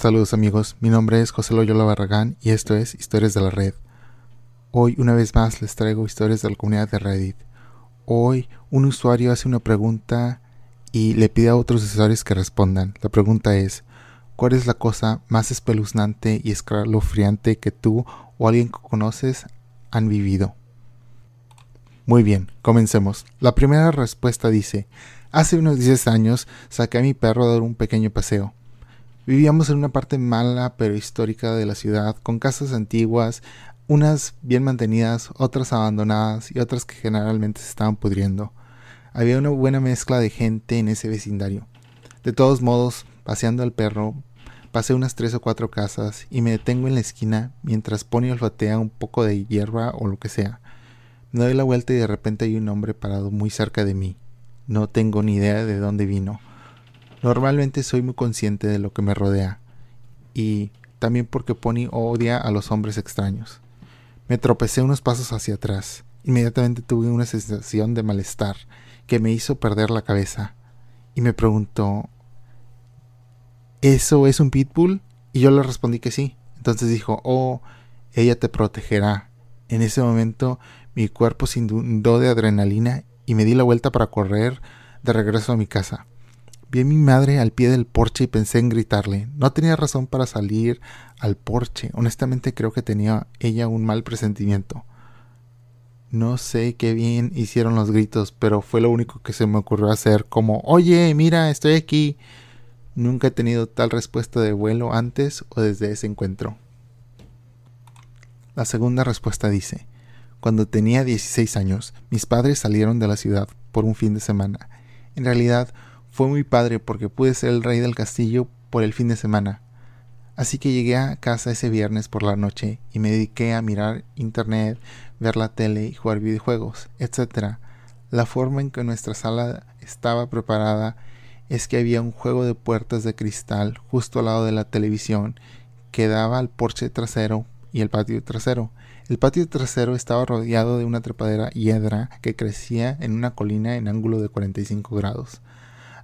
Saludos amigos, mi nombre es José Loyola Barragán y esto es Historias de la Red. Hoy una vez más les traigo historias de la comunidad de Reddit. Hoy un usuario hace una pregunta y le pide a otros usuarios que respondan. La pregunta es, ¿cuál es la cosa más espeluznante y escalofriante que tú o alguien que conoces han vivido? Muy bien, comencemos. La primera respuesta dice, hace unos 10 años saqué a mi perro a dar un pequeño paseo. Vivíamos en una parte mala pero histórica de la ciudad, con casas antiguas, unas bien mantenidas, otras abandonadas y otras que generalmente se estaban pudriendo. Había una buena mezcla de gente en ese vecindario. De todos modos, paseando al perro, pasé unas tres o cuatro casas y me detengo en la esquina mientras Pony olfatea un poco de hierba o lo que sea. Me doy la vuelta y de repente hay un hombre parado muy cerca de mí. No tengo ni idea de dónde vino. Normalmente soy muy consciente de lo que me rodea y también porque Pony odia a los hombres extraños. Me tropecé unos pasos hacia atrás. Inmediatamente tuve una sensación de malestar que me hizo perder la cabeza y me preguntó ¿Eso es un pitbull? Y yo le respondí que sí. Entonces dijo, oh, ella te protegerá. En ese momento mi cuerpo se inundó de adrenalina y me di la vuelta para correr de regreso a mi casa. Vi a mi madre al pie del porche y pensé en gritarle. No tenía razón para salir al porche. Honestamente creo que tenía ella un mal presentimiento. No sé qué bien hicieron los gritos, pero fue lo único que se me ocurrió hacer, como Oye, mira, estoy aquí. Nunca he tenido tal respuesta de vuelo antes o desde ese encuentro. La segunda respuesta dice, cuando tenía 16 años, mis padres salieron de la ciudad por un fin de semana. En realidad, fue muy padre porque pude ser el rey del castillo por el fin de semana. Así que llegué a casa ese viernes por la noche y me dediqué a mirar internet, ver la tele y jugar videojuegos, etc. La forma en que nuestra sala estaba preparada es que había un juego de puertas de cristal justo al lado de la televisión que daba al porche trasero y el patio trasero. El patio trasero estaba rodeado de una trepadera hiedra que crecía en una colina en ángulo de 45 grados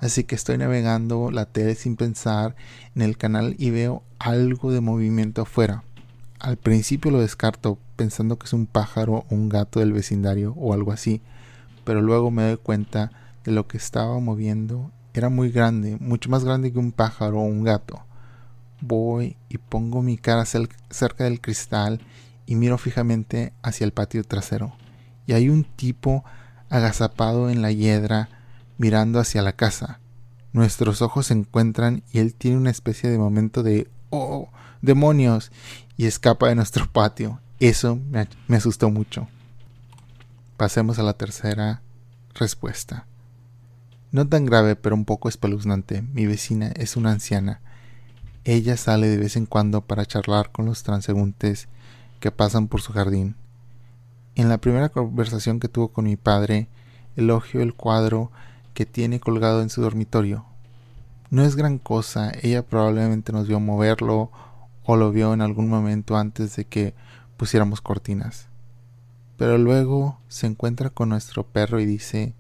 así que estoy navegando la tele sin pensar en el canal y veo algo de movimiento afuera. Al principio lo descarto pensando que es un pájaro o un gato del vecindario o algo así, pero luego me doy cuenta de lo que estaba moviendo era muy grande, mucho más grande que un pájaro o un gato. Voy y pongo mi cara cerca del cristal y miro fijamente hacia el patio trasero. Y hay un tipo agazapado en la hiedra mirando hacia la casa. Nuestros ojos se encuentran y él tiene una especie de momento de ¡Oh! ¡Demonios! y escapa de nuestro patio. Eso me, asustó mucho. Pasemos a la tercera respuesta. No tan grave, pero un poco espeluznante. Mi vecina es una anciana. Ella sale de vez en cuando para charlar con los transeúntes que pasan por su jardín. En la primera conversación que tuvo con mi padre, elogio el cuadro que tiene colgado en su dormitorio. No es gran cosa, ella probablemente nos vio moverlo o lo vio en algún momento antes de que pusiéramos cortinas. Pero luego se encuentra con nuestro perro y dice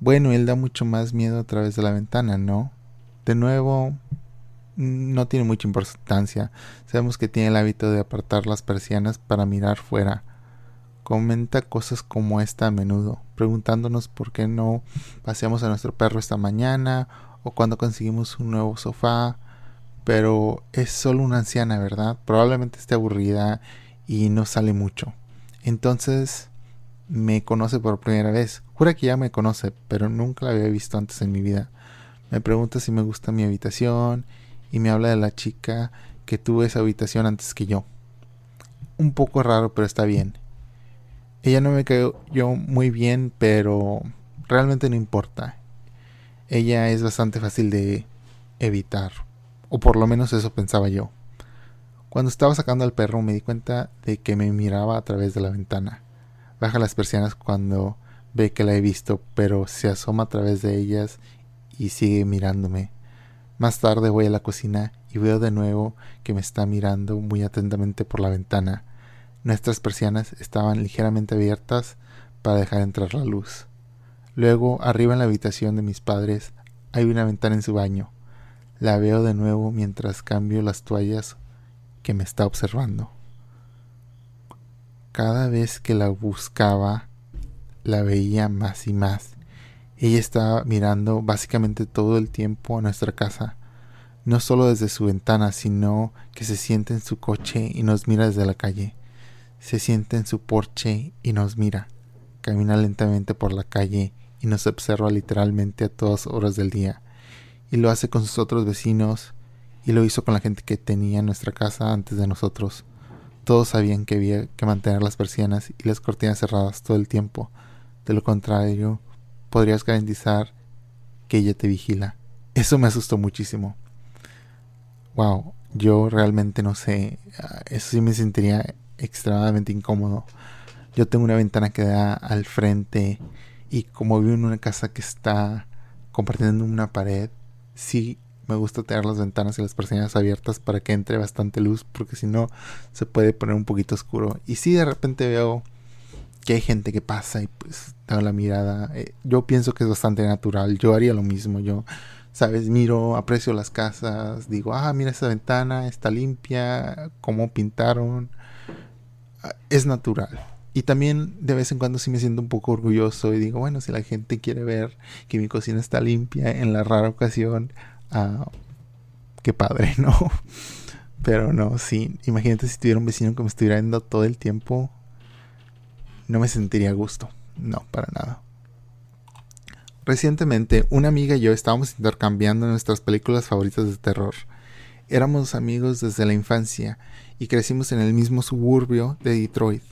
Bueno, él da mucho más miedo a través de la ventana, ¿no? De nuevo, no tiene mucha importancia. Sabemos que tiene el hábito de apartar las persianas para mirar fuera comenta cosas como esta a menudo, preguntándonos por qué no paseamos a nuestro perro esta mañana o cuando conseguimos un nuevo sofá, pero es solo una anciana, ¿verdad? Probablemente esté aburrida y no sale mucho. Entonces me conoce por primera vez. Jura que ya me conoce, pero nunca la había visto antes en mi vida. Me pregunta si me gusta mi habitación y me habla de la chica que tuvo esa habitación antes que yo. Un poco raro, pero está bien. Ella no me cayó muy bien, pero realmente no importa. Ella es bastante fácil de evitar, o por lo menos eso pensaba yo. Cuando estaba sacando al perro me di cuenta de que me miraba a través de la ventana. Baja las persianas cuando ve que la he visto, pero se asoma a través de ellas y sigue mirándome. Más tarde voy a la cocina y veo de nuevo que me está mirando muy atentamente por la ventana. Nuestras persianas estaban ligeramente abiertas para dejar entrar la luz. Luego, arriba en la habitación de mis padres, hay una ventana en su baño. La veo de nuevo mientras cambio las toallas que me está observando. Cada vez que la buscaba, la veía más y más. Ella estaba mirando básicamente todo el tiempo a nuestra casa, no solo desde su ventana, sino que se siente en su coche y nos mira desde la calle. Se siente en su porche y nos mira. Camina lentamente por la calle y nos observa literalmente a todas horas del día. Y lo hace con sus otros vecinos y lo hizo con la gente que tenía en nuestra casa antes de nosotros. Todos sabían que había que mantener las persianas y las cortinas cerradas todo el tiempo. De lo contrario, podrías garantizar que ella te vigila. Eso me asustó muchísimo. Wow, yo realmente no sé. Ah, eso sí me sentiría extremadamente incómodo. Yo tengo una ventana que da al frente y como vivo en una casa que está compartiendo una pared, sí me gusta tener las ventanas y las persianas abiertas para que entre bastante luz, porque si no se puede poner un poquito oscuro. Y si de repente veo que hay gente que pasa y pues da la mirada, eh, yo pienso que es bastante natural. Yo haría lo mismo. Yo, sabes, miro, aprecio las casas, digo, ah, mira esa ventana, está limpia, cómo pintaron. Ah, es natural. Y también de vez en cuando sí me siento un poco orgulloso y digo, bueno, si la gente quiere ver que mi cocina está limpia en la rara ocasión, Ah, qué padre, ¿no? Pero no, sí. Imagínate si tuviera un vecino que me estuviera viendo todo el tiempo. No me sentiría a gusto. No, para nada. Recientemente, una amiga y yo estábamos intercambiando nuestras películas favoritas de terror. Éramos amigos desde la infancia y crecimos en el mismo suburbio de Detroit.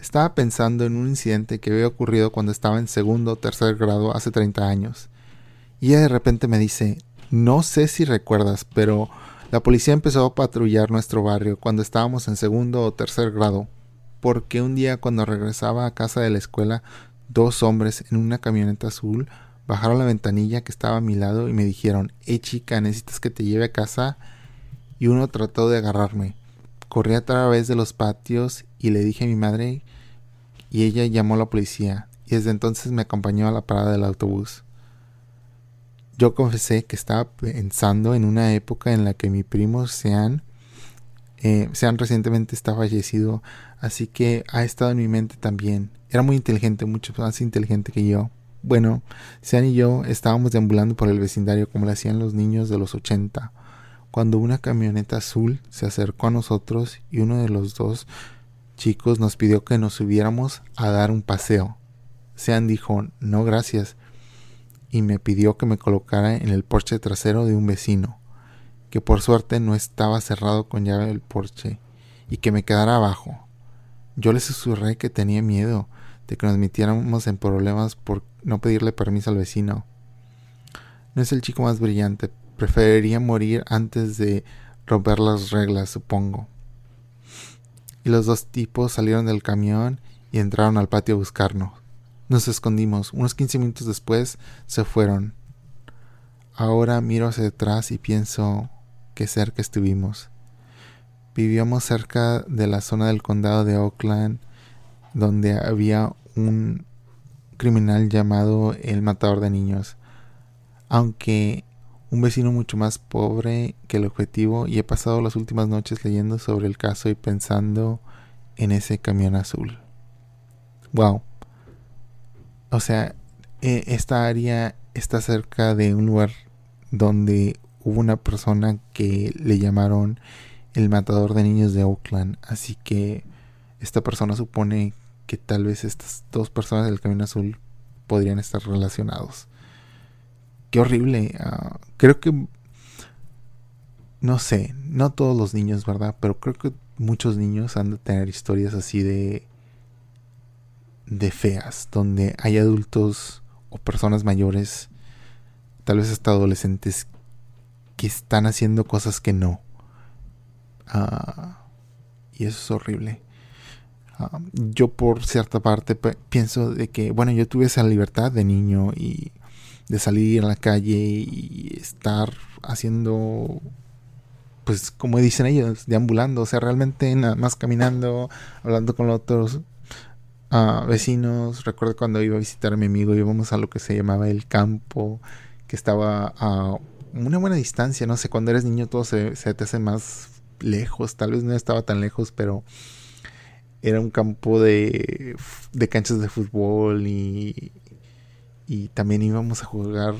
Estaba pensando en un incidente que había ocurrido cuando estaba en segundo o tercer grado hace 30 años. Y ella de repente me dice, no sé si recuerdas, pero la policía empezó a patrullar nuestro barrio cuando estábamos en segundo o tercer grado, porque un día cuando regresaba a casa de la escuela, dos hombres en una camioneta azul bajaron la ventanilla que estaba a mi lado y me dijeron, hey chica, necesitas que te lleve a casa. Y uno trató de agarrarme. Corrí a través de los patios y le dije a mi madre y ella llamó a la policía y desde entonces me acompañó a la parada del autobús. Yo confesé que estaba pensando en una época en la que mi primo Sean, eh, Sean recientemente está fallecido, así que ha estado en mi mente también. Era muy inteligente, mucho más inteligente que yo. Bueno, Sean y yo estábamos deambulando por el vecindario como lo hacían los niños de los 80, cuando una camioneta azul se acercó a nosotros y uno de los dos chicos nos pidió que nos subiéramos a dar un paseo. Sean dijo, no gracias, y me pidió que me colocara en el porche trasero de un vecino, que por suerte no estaba cerrado con llave el porche, y que me quedara abajo. Yo le susurré que tenía miedo de que nos metiéramos en problemas por no pedirle permiso al vecino. No es el chico más brillante, preferiría morir antes de romper las reglas, supongo. Y los dos tipos salieron del camión y entraron al patio a buscarnos. Nos escondimos. Unos 15 minutos después se fueron. Ahora miro hacia detrás y pienso que cerca estuvimos. Vivíamos cerca de la zona del condado de Oakland, donde había un criminal llamado el matador de niños. Aunque un vecino mucho más pobre que el objetivo y he pasado las últimas noches leyendo sobre el caso y pensando en ese camión azul. Wow. O sea, e, esta área está cerca de un lugar donde hubo una persona que le llamaron el matador de niños de Oakland. Así que esta persona supone que tal vez estas dos personas del Camino Azul podrían estar relacionados. Qué horrible. Ah, creo que... No sé, no todos los niños, ¿verdad? Pero creo que muchos niños han de tener historias así de de feas, donde hay adultos o personas mayores, tal vez hasta adolescentes, que están haciendo cosas que no. Ah, y eso es horrible. Ah, yo por cierta parte pienso de que, bueno, yo tuve esa libertad de niño y de salir a la calle y estar haciendo, pues como dicen ellos, deambulando, o sea, realmente nada más caminando, hablando con otros, vecinos. Recuerdo cuando iba a visitar a mi amigo, íbamos a lo que se llamaba el campo, que estaba a una buena distancia, no sé, cuando eres niño todo se, se te hace más lejos, tal vez no estaba tan lejos, pero era un campo de, de canchas de fútbol y, y también íbamos a jugar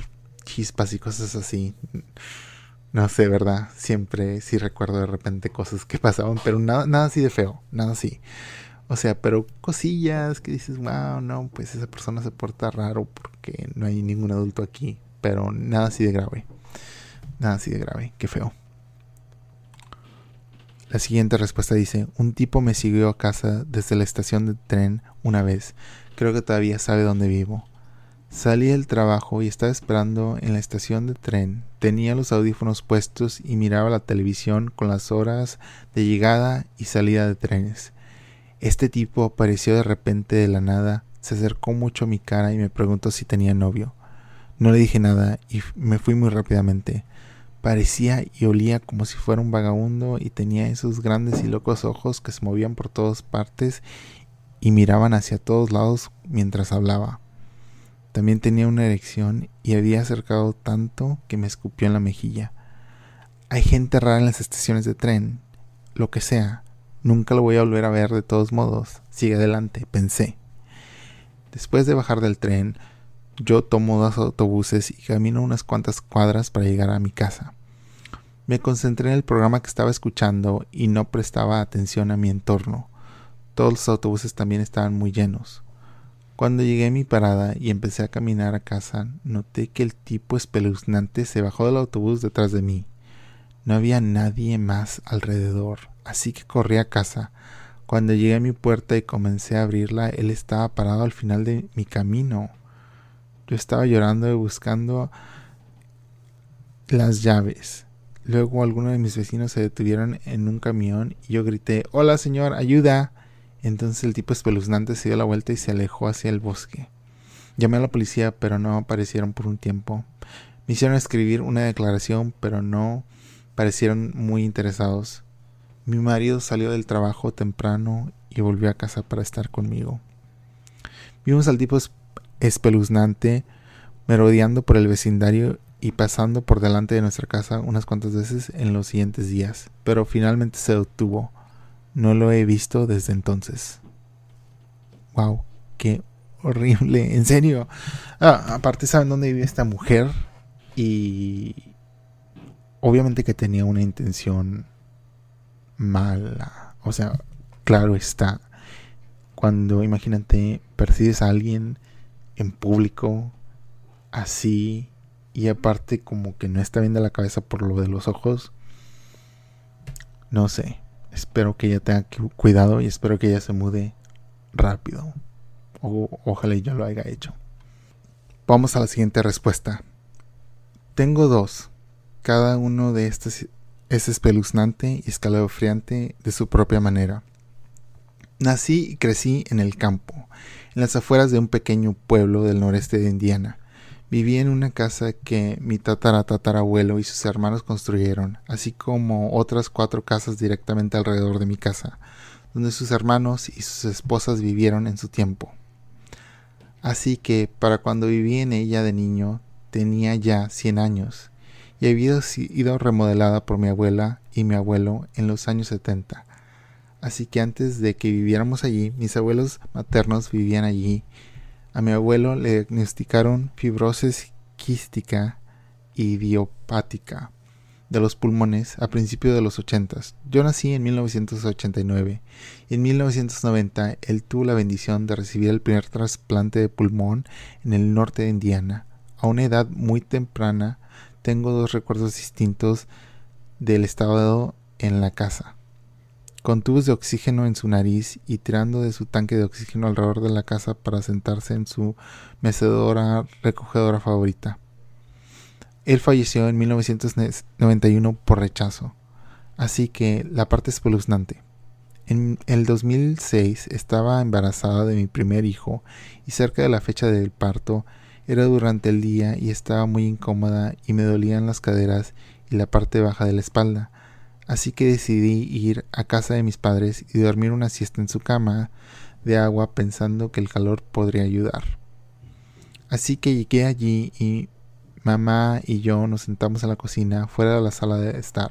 chispas y cosas así. No sé, ¿verdad? Siempre sí recuerdo de repente cosas que pasaban, pero nada, nada así de feo, nada así. O sea, pero cosillas que dices, wow, no, pues esa persona se porta raro porque no hay ningún adulto aquí. Pero nada así de grave. Nada así de grave, qué feo. La siguiente respuesta dice, un tipo me siguió a casa desde la estación de tren una vez. Creo que todavía sabe dónde vivo. Salí del trabajo y estaba esperando en la estación de tren. Tenía los audífonos puestos y miraba la televisión con las horas de llegada y salida de trenes. Este tipo apareció de repente de la nada, se acercó mucho a mi cara y me preguntó si tenía novio. No le dije nada y me fui muy rápidamente. Parecía y olía como si fuera un vagabundo y tenía esos grandes y locos ojos que se movían por todas partes y miraban hacia todos lados mientras hablaba. También tenía una erección y había acercado tanto que me escupió en la mejilla. Hay gente rara en las estaciones de tren, lo que sea, Nunca lo voy a volver a ver de todos modos. Sigue adelante, pensé. Después de bajar del tren, yo tomo dos autobuses y camino unas cuantas cuadras para llegar a mi casa. Me concentré en el programa que estaba escuchando y no prestaba atención a mi entorno. Todos los autobuses también estaban muy llenos. Cuando llegué a mi parada y empecé a caminar a casa, noté que el tipo espeluznante se bajó del autobús detrás de mí. No había nadie más alrededor, así que corrí a casa. Cuando llegué a mi puerta y comencé a abrirla, él estaba parado al final de mi camino. Yo estaba llorando y buscando las llaves. Luego algunos de mis vecinos se detuvieron en un camión y yo grité Hola señor, ayuda. Entonces el tipo espeluznante se dio la vuelta y se alejó hacia el bosque. Llamé a la policía, pero no aparecieron por un tiempo. Me hicieron escribir una declaración, pero no parecieron muy interesados. Mi marido salió del trabajo temprano y volvió a casa para estar conmigo. Vimos al tipo espeluznante merodeando por el vecindario y pasando por delante de nuestra casa unas cuantas veces en los siguientes días, pero finalmente se detuvo. No lo he visto desde entonces. Wow, qué horrible, en serio. Ah, aparte saben dónde vive esta mujer y obviamente que tenía una intención mala. O sea, claro está. Cuando, imagínate, percibes a alguien en público así y aparte como que no está bien de la cabeza por lo de los ojos. No sé. Espero que ella tenga cuidado y espero que ella se mude rápido. O, ojalá ya lo haya hecho. Vamos a la siguiente respuesta. Tengo dos cada uno de estos es espeluznante y escalofriante de su propia manera. Nací y crecí en el campo, en las afueras de un pequeño pueblo del noreste de Indiana. Viví en una casa que mi tataratatarabuelo y sus hermanos construyeron, así como otras cuatro casas directamente alrededor de mi casa, donde sus hermanos y sus esposas vivieron en su tiempo. Así que, para cuando viví en ella de niño, tenía ya cien años, y había sido remodelada por mi abuela y mi abuelo en los años 70. Así que antes de que viviéramos allí, mis abuelos maternos vivían allí. A mi abuelo le diagnosticaron fibrosis quística idiopática de los pulmones a principios de los 80. Yo nací en 1989 y en 1990 él tuvo la bendición de recibir el primer trasplante de pulmón en el norte de Indiana. A una edad muy temprana tengo dos recuerdos distintos del estado en la casa. Con tubos de oxígeno en su nariz y tirando de su tanque de oxígeno alrededor de la casa para sentarse en su mecedora recogedora favorita. Él falleció en 1991 por rechazo, así que la parte espeluznante. En el 2006 estaba embarazada de mi primer hijo y cerca de la fecha del parto era durante el día y estaba muy incómoda y me dolían las caderas y la parte baja de la espalda, así que decidí ir a casa de mis padres y dormir una siesta en su cama de agua pensando que el calor podría ayudar. Así que llegué allí y mamá y yo nos sentamos en la cocina fuera de la sala de estar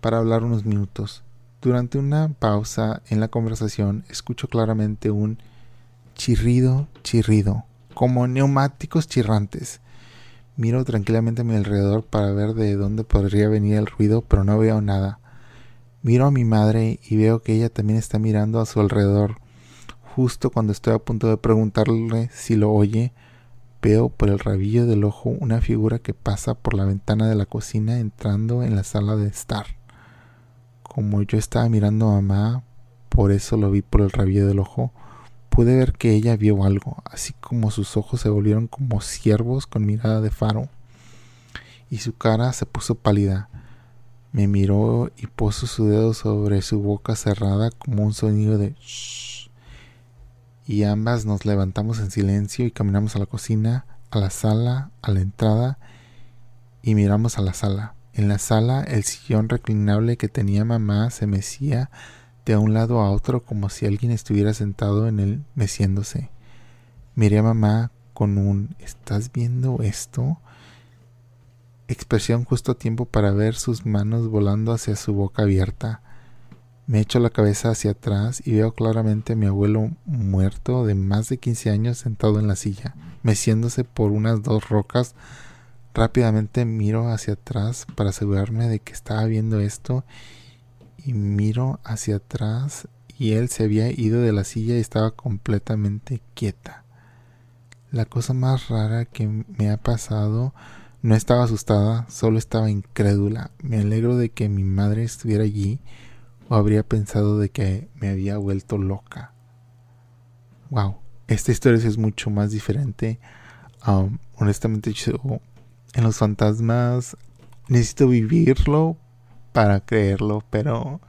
para hablar unos minutos. Durante una pausa en la conversación escucho claramente un chirrido, chirrido, como neumáticos chirrantes. Miro tranquilamente a mi alrededor para ver de dónde podría venir el ruido, pero no veo nada. Miro a mi madre y veo que ella también está mirando a su alrededor. Justo cuando estoy a punto de preguntarle si lo oye, veo por el rabillo del ojo una figura que pasa por la ventana de la cocina entrando en la sala de estar. Como yo estaba mirando a mamá, por eso lo vi por el rabillo del ojo, pude ver que ella vio algo, así como sus ojos se volvieron como ciervos con mirada de faro, y su cara se puso pálida. Me miró y puso su dedo sobre su boca cerrada como un sonido de shh. Y ambas nos levantamos en silencio y caminamos a la cocina, a la sala, a la entrada y miramos a la sala. En la sala el sillón reclinable que tenía mamá se mecía de un lado a otro como si alguien estuviera sentado en él meciéndose. Miré a mamá con un ¿estás viendo esto? expresión justo a tiempo para ver sus manos volando hacia su boca abierta. Me echo la cabeza hacia atrás y veo claramente a mi abuelo muerto de más de 15 años sentado en la silla, meciéndose por unas dos rocas. Rápidamente miro hacia atrás para asegurarme de que estaba viendo esto y miro hacia atrás y él se había ido de la silla y estaba completamente quieta. La cosa más rara que me ha pasado no estaba asustada, solo estaba incrédula. Me alegro de que mi madre estuviera allí o habría pensado de que me había vuelto loca. Wow, esta historia es mucho más diferente. Honestamente, yo en los fantasmas necesito vivirlo para creerlo, pero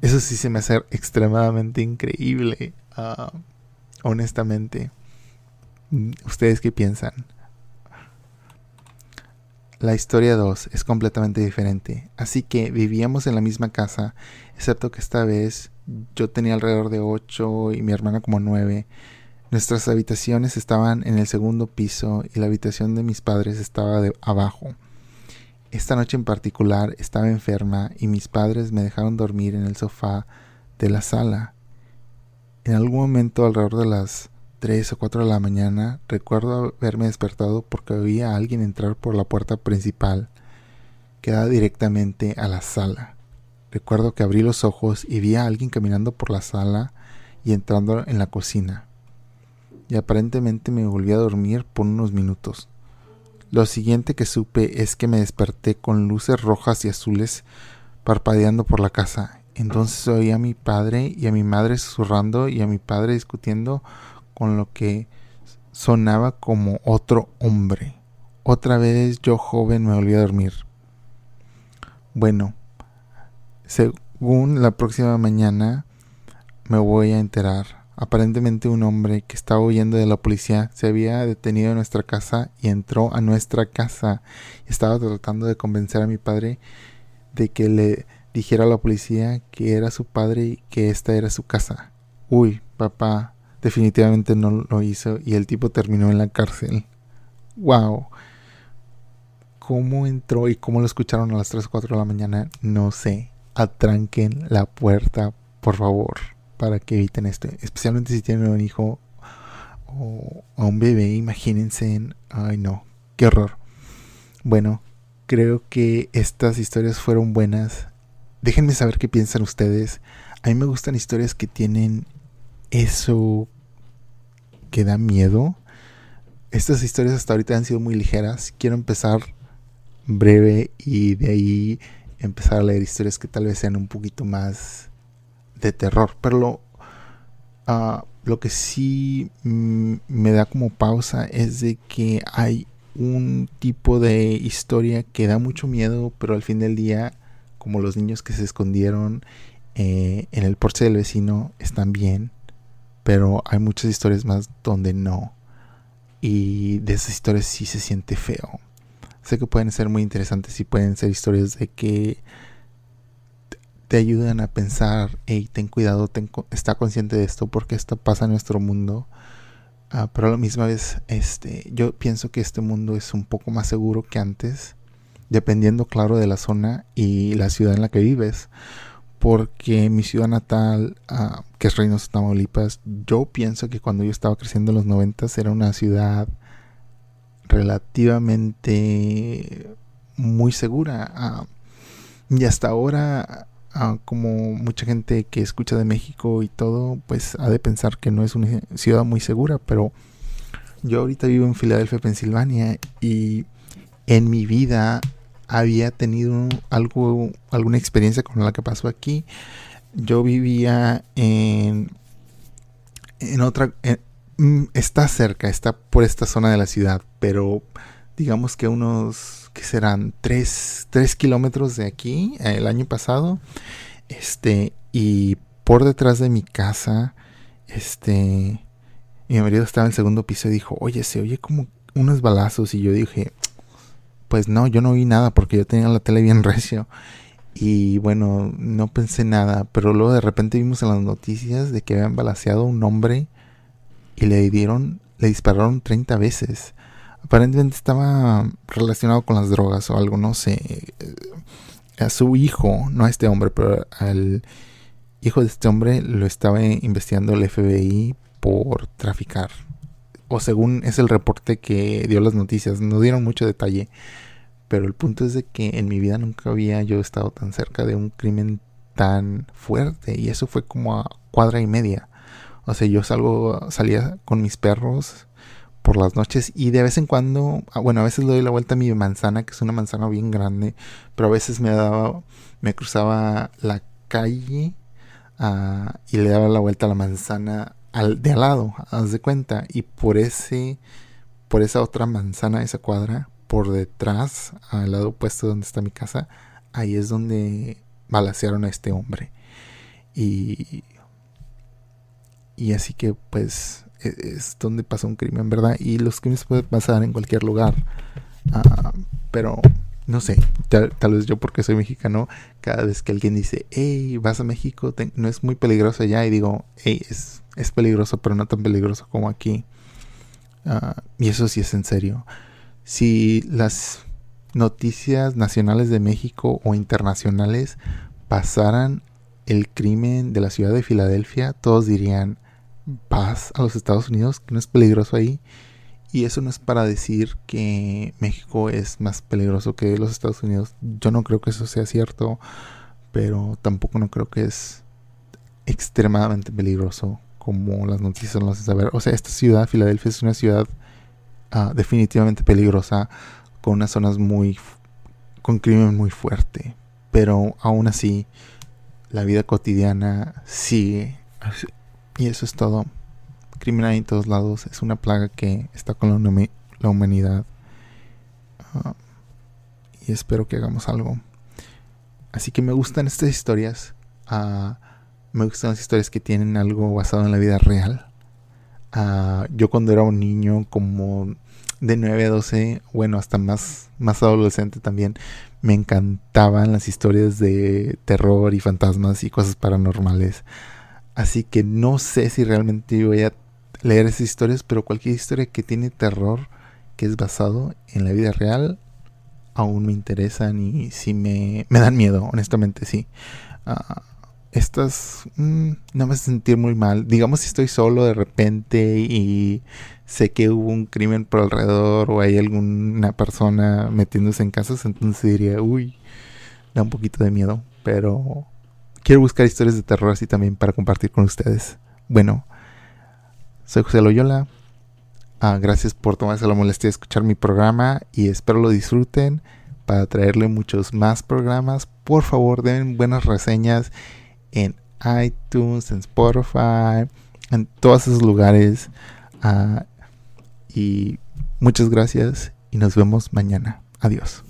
eso sí se me hace extremadamente increíble. Uh, honestamente, ¿ustedes qué piensan? La historia 2 es completamente diferente, así que vivíamos en la misma casa, excepto que esta vez yo tenía alrededor de 8 y mi hermana como 9. Nuestras habitaciones estaban en el segundo piso y la habitación de mis padres estaba de abajo. Esta noche en particular estaba enferma y mis padres me dejaron dormir en el sofá de la sala. En algún momento alrededor de las 3 o 4 de la mañana, recuerdo haberme despertado porque oía a alguien entrar por la puerta principal que daba directamente a la sala. Recuerdo que abrí los ojos y vi a alguien caminando por la sala y entrando en la cocina. Y aparentemente me volví a dormir por unos minutos. Lo siguiente que supe es que me desperté con luces rojas y azules parpadeando por la casa. Entonces oí a mi padre y a mi madre susurrando y a mi padre discutiendo con lo que sonaba como otro hombre. Otra vez yo joven me volví a dormir. Bueno, según la próxima mañana me voy a enterar. Aparentemente un hombre que estaba huyendo de la policía se había detenido en nuestra casa y entró a nuestra casa. Estaba tratando de convencer a mi padre de que le dijera a la policía que era su padre y que esta era su casa. Uy, papá, definitivamente no lo hizo y el tipo terminó en la cárcel. ¡Wow! ¿Cómo entró y cómo lo escucharon a las 3 o 4 de la mañana? No sé. Atranquen la puerta, por favor, para que eviten esto. Especialmente si tienen un hijo o un bebé, imagínense. Ay, no, qué horror. Bueno, creo que estas historias fueron buenas. Déjenme saber qué piensan ustedes. A mí me gustan historias que tienen eso que da miedo. Estas historias hasta ahorita han sido muy ligeras. Quiero empezar breve y de ahí empezar a leer historias que tal vez sean un poquito más de terror. Pero lo, ah, que sí mm, me da como pausa es de que hay un tipo de historia que da mucho miedo, pero al fin del día, como los niños que se escondieron eh, en el porche del vecino, están bien pero hay muchas historias más donde no. Y de esas historias sí se siente feo. Sé que pueden ser muy interesantes y pueden ser historias de que te ayudan a pensar, hey, ten cuidado, está consciente de esto porque esto pasa en nuestro mundo. Ah, pero a la misma vez, este, yo pienso que este mundo es un poco más seguro que antes, dependiendo, claro, de la zona y la ciudad en la que vives. Porque mi ciudad natal, ah, que es Reynosa, Tamaulipas, yo pienso que cuando yo estaba creciendo en los noventas era una ciudad relativamente muy segura. Ah, y hasta ahora como mucha gente que escucha de México y todo, pues ha de pensar que no es una ciudad muy segura, pero yo ahorita vivo en Filadelfia, Pensilvania, y en mi vida había tenido algo, alguna experiencia con la que pasó aquí. Yo vivía en, en otra, mm, está cerca, está por esta zona de la ciudad, pero digamos que unos que serán 3, kilómetros de aquí el año pasado. Este, y por detrás de mi casa, este, mi marido estaba en el segundo piso y dijo, oye, se oye como unos balazos. Y yo dije, pues no, yo no vi nada porque yo tenía la tele bien recio. Y bueno, no pensé nada, pero luego de repente vimos en las noticias de que habían balaseado a un hombre y le dieron, le dispararon 30 veces aparentemente estaba relacionado con las drogas o algo, no sé. A su hijo, no a este hombre, pero al hijo de este hombre lo estaba investigando el FBI por traficar. O según es el reporte que dio las noticias, no dieron mucho detalle. Pero el punto es de que en mi vida nunca había yo estado tan cerca de un crimen tan fuerte. Y eso fue como a cuadra y media. O sea, yo salgo, salía con mis perros por las noches y de vez en cuando, ah, bueno, a veces le doy la vuelta a mi manzana, que es una manzana bien grande, pero a veces me daba, me cruzaba la calle uh, y le daba la vuelta a la manzana al, de al lado, haz de cuenta, y por ese, por esa otra manzana, esa cuadra, por detrás, al lado opuesto donde está mi casa, ahí es donde balacearon a este hombre. Y, y así que pues es donde pasa un crimen, ¿verdad? Y los crímenes pueden pasar en cualquier lugar. Ah, pero no sé, tal, vez yo porque soy mexicano, cada vez que alguien dice, hey, vas a México, no es muy peligroso allá, y digo, hey, es, es peligroso, pero no tan peligroso como aquí. Ah, y eso sí es en serio. Si las noticias nacionales de México o internacionales pasaran el crimen de la ciudad de Filadelfia, todos dirían, vas a los Estados Unidos, que no es peligroso ahí. Y eso no es para decir que México es más peligroso que los Estados Unidos. Yo no creo que eso sea cierto, pero tampoco no creo que es extremadamente peligroso como las noticias nos hacen saber. O sea, esta ciudad, Filadelfia, es una ciudad ah, definitivamente peligrosa, con unas zonas muy... con crimen muy fuerte. Pero aún así, la vida cotidiana sigue y eso es todo. Criminal en todos lados. Es una plaga que está con la, humanidad. Ah, y espero que hagamos algo. Así que me gustan estas historias. Uh, me gustan las historias que tienen algo basado en la vida real. Uh, yo cuando era un niño, como de 9 a 12, bueno, hasta más, más adolescente también, me encantaban las historias de terror y fantasmas y cosas paranormales. Así que no sé si realmente voy a leer esas historias, pero cualquier historia que tiene terror, que es basado en la vida real, aún me interesan y sí me, me dan miedo, honestamente sí. Uh, estas mm, no me sentir muy mal. Digamos si estoy solo de repente y sé que hubo un crimen por alrededor o hay alguna persona metiéndose en casas, entonces diría, uy, da un poquito de miedo. Pero quiero buscar historias de terror así también para compartir con ustedes. Bueno, soy José Loyola. Ah, gracias por tomarse la molestia de escuchar mi programa y espero lo disfruten para traerle muchos más programas. Por favor, den buenas reseñas en iTunes, en Spotify, en todos esos lugares. Ah, y muchas gracias y nos vemos mañana. Adiós.